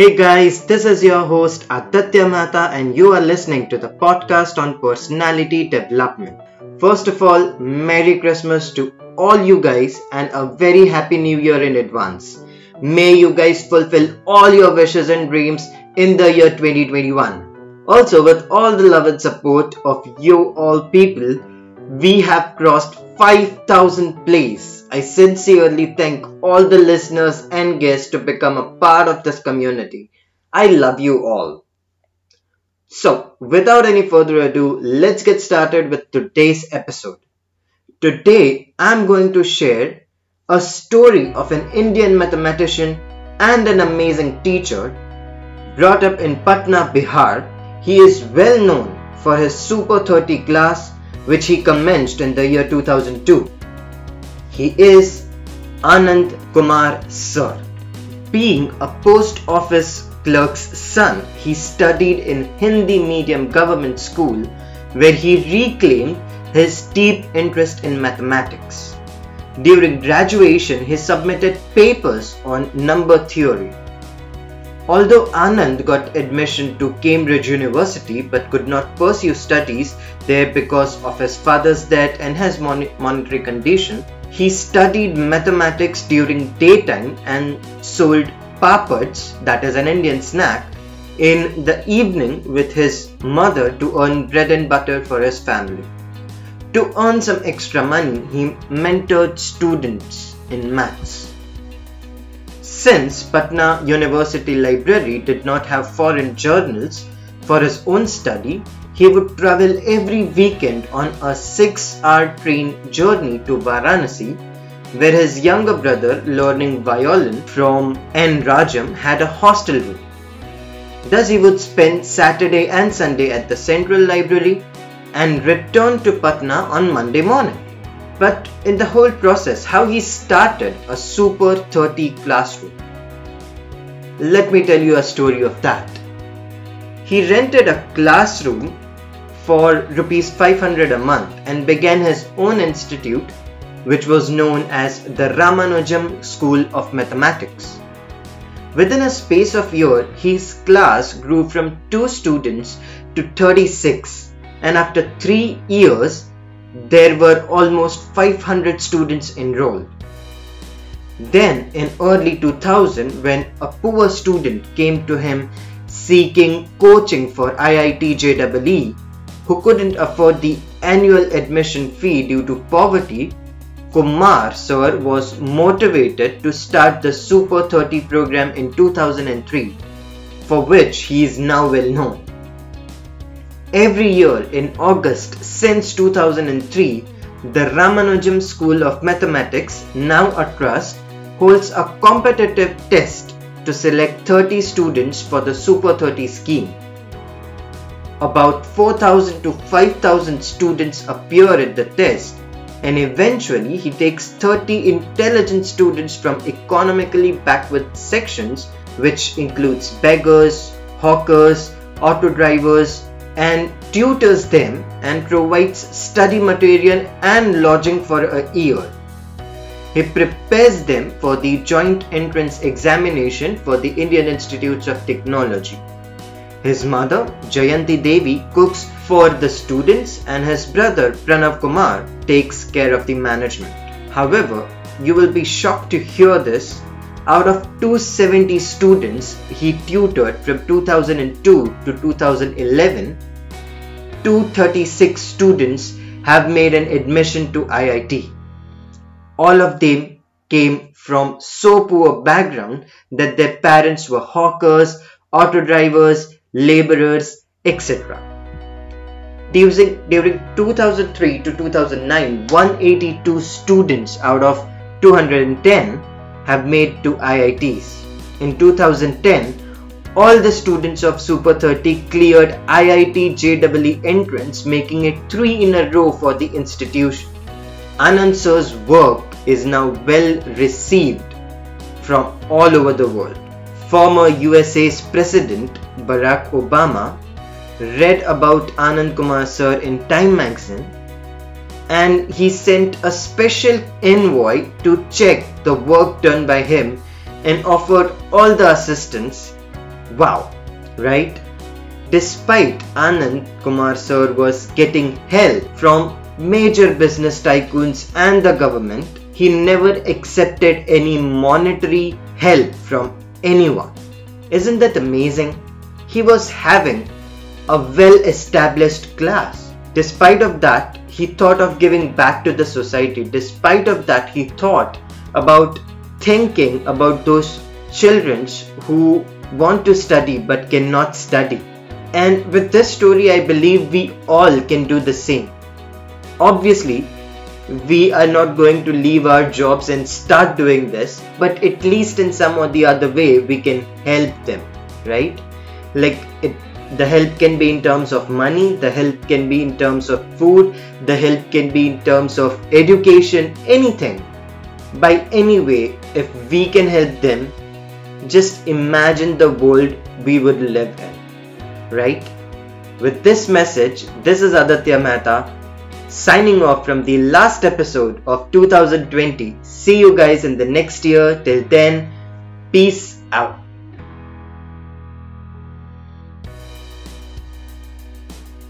Hey guys, this is your host Aditya Mehta, and you are listening to the podcast on personality development. First of all, Merry Christmas to all you guys and a very Happy New Year in advance. May you guys fulfill all your wishes and dreams in the year 2021. Also, with all the love and support of you all people, we have crossed 5000 plays. I sincerely thank all the listeners and guests to become a part of this community. I love you all. So, without any further ado, let's get started with today's episode. Today, I'm going to share a story of an Indian mathematician and an amazing teacher. Brought up in Patna, Bihar, he is well known for his Super 30 class which he commenced in the year 2002. He is Anand Kumar Sir. Being a post office clerk's son, he studied in Hindi medium government school where he reclaimed his deep interest in mathematics. During graduation, he submitted papers on number theory. Although Anand got admission to Cambridge University but could not pursue studies there because of his father's death and his monetary condition, he studied mathematics during daytime and sold papads, that is an Indian snack, in the evening with his mother to earn bread and butter for his family. To earn some extra money, he mentored students in maths. Since Patna University Library did not have foreign journals for his own study, he would travel every weekend on a six hour train journey to Varanasi, where his younger brother, learning violin from N. Rajam, had a hostel room. Thus, he would spend Saturday and Sunday at the Central Library and return to Patna on Monday morning but in the whole process, how he started a Super 30 classroom. Let me tell you a story of that. He rented a classroom for rupees 500 a month and began his own institute, which was known as the Ramanujam School of Mathematics. Within a space of year, his class grew from 2 students to 36 and after 3 years there were almost 500 students enrolled. Then, in early 2000, when a poor student came to him seeking coaching for IIT JEE, who couldn't afford the annual admission fee due to poverty, Kumar sir was motivated to start the Super 30 program in 2003, for which he is now well known. Every year in August since 2003, the Ramanujam School of Mathematics, now a trust, holds a competitive test to select 30 students for the Super 30 scheme. About 4,000 to 5,000 students appear at the test, and eventually he takes 30 intelligent students from economically backward sections, which includes beggars, hawkers, auto drivers, and tutors them and provides study material and lodging for a year. He prepares them for the joint entrance examination for the Indian Institutes of Technology. His mother, Jayanti Devi, cooks for the students, and his brother, Pranav Kumar, takes care of the management. However, you will be shocked to hear this out of 270 students he tutored from 2002 to 2011, 236 students have made an admission to IIT. All of them came from so poor background that their parents were hawkers, auto drivers, laborers, etc. During, during 2003 to 2009, 182 students out of 210 have made to IITs. In 2010, all the students of Super 30 cleared IIT JEE entrance, making it three in a row for the institution. Anand Sir's work is now well received from all over the world. Former USA's President Barack Obama read about Anand Kumar Sir in Time magazine and he sent a special envoy to check the work done by him and offered all the assistance Wow, right? Despite Anand Kumar sir was getting help from major business tycoons and the government, he never accepted any monetary help from anyone. Isn't that amazing? He was having a well established class. Despite of that, he thought of giving back to the society. Despite of that, he thought about thinking about those children who want to study but cannot study. And with this story, I believe we all can do the same. Obviously, we are not going to leave our jobs and start doing this, but at least in some or the other way, we can help them, right? Like it, the help can be in terms of money, the help can be in terms of food, the help can be in terms of education, anything. By any way, if we can help them, just imagine the world we would live in, right? With this message, this is Aditya Mehta signing off from the last episode of 2020. See you guys in the next year. Till then, peace out.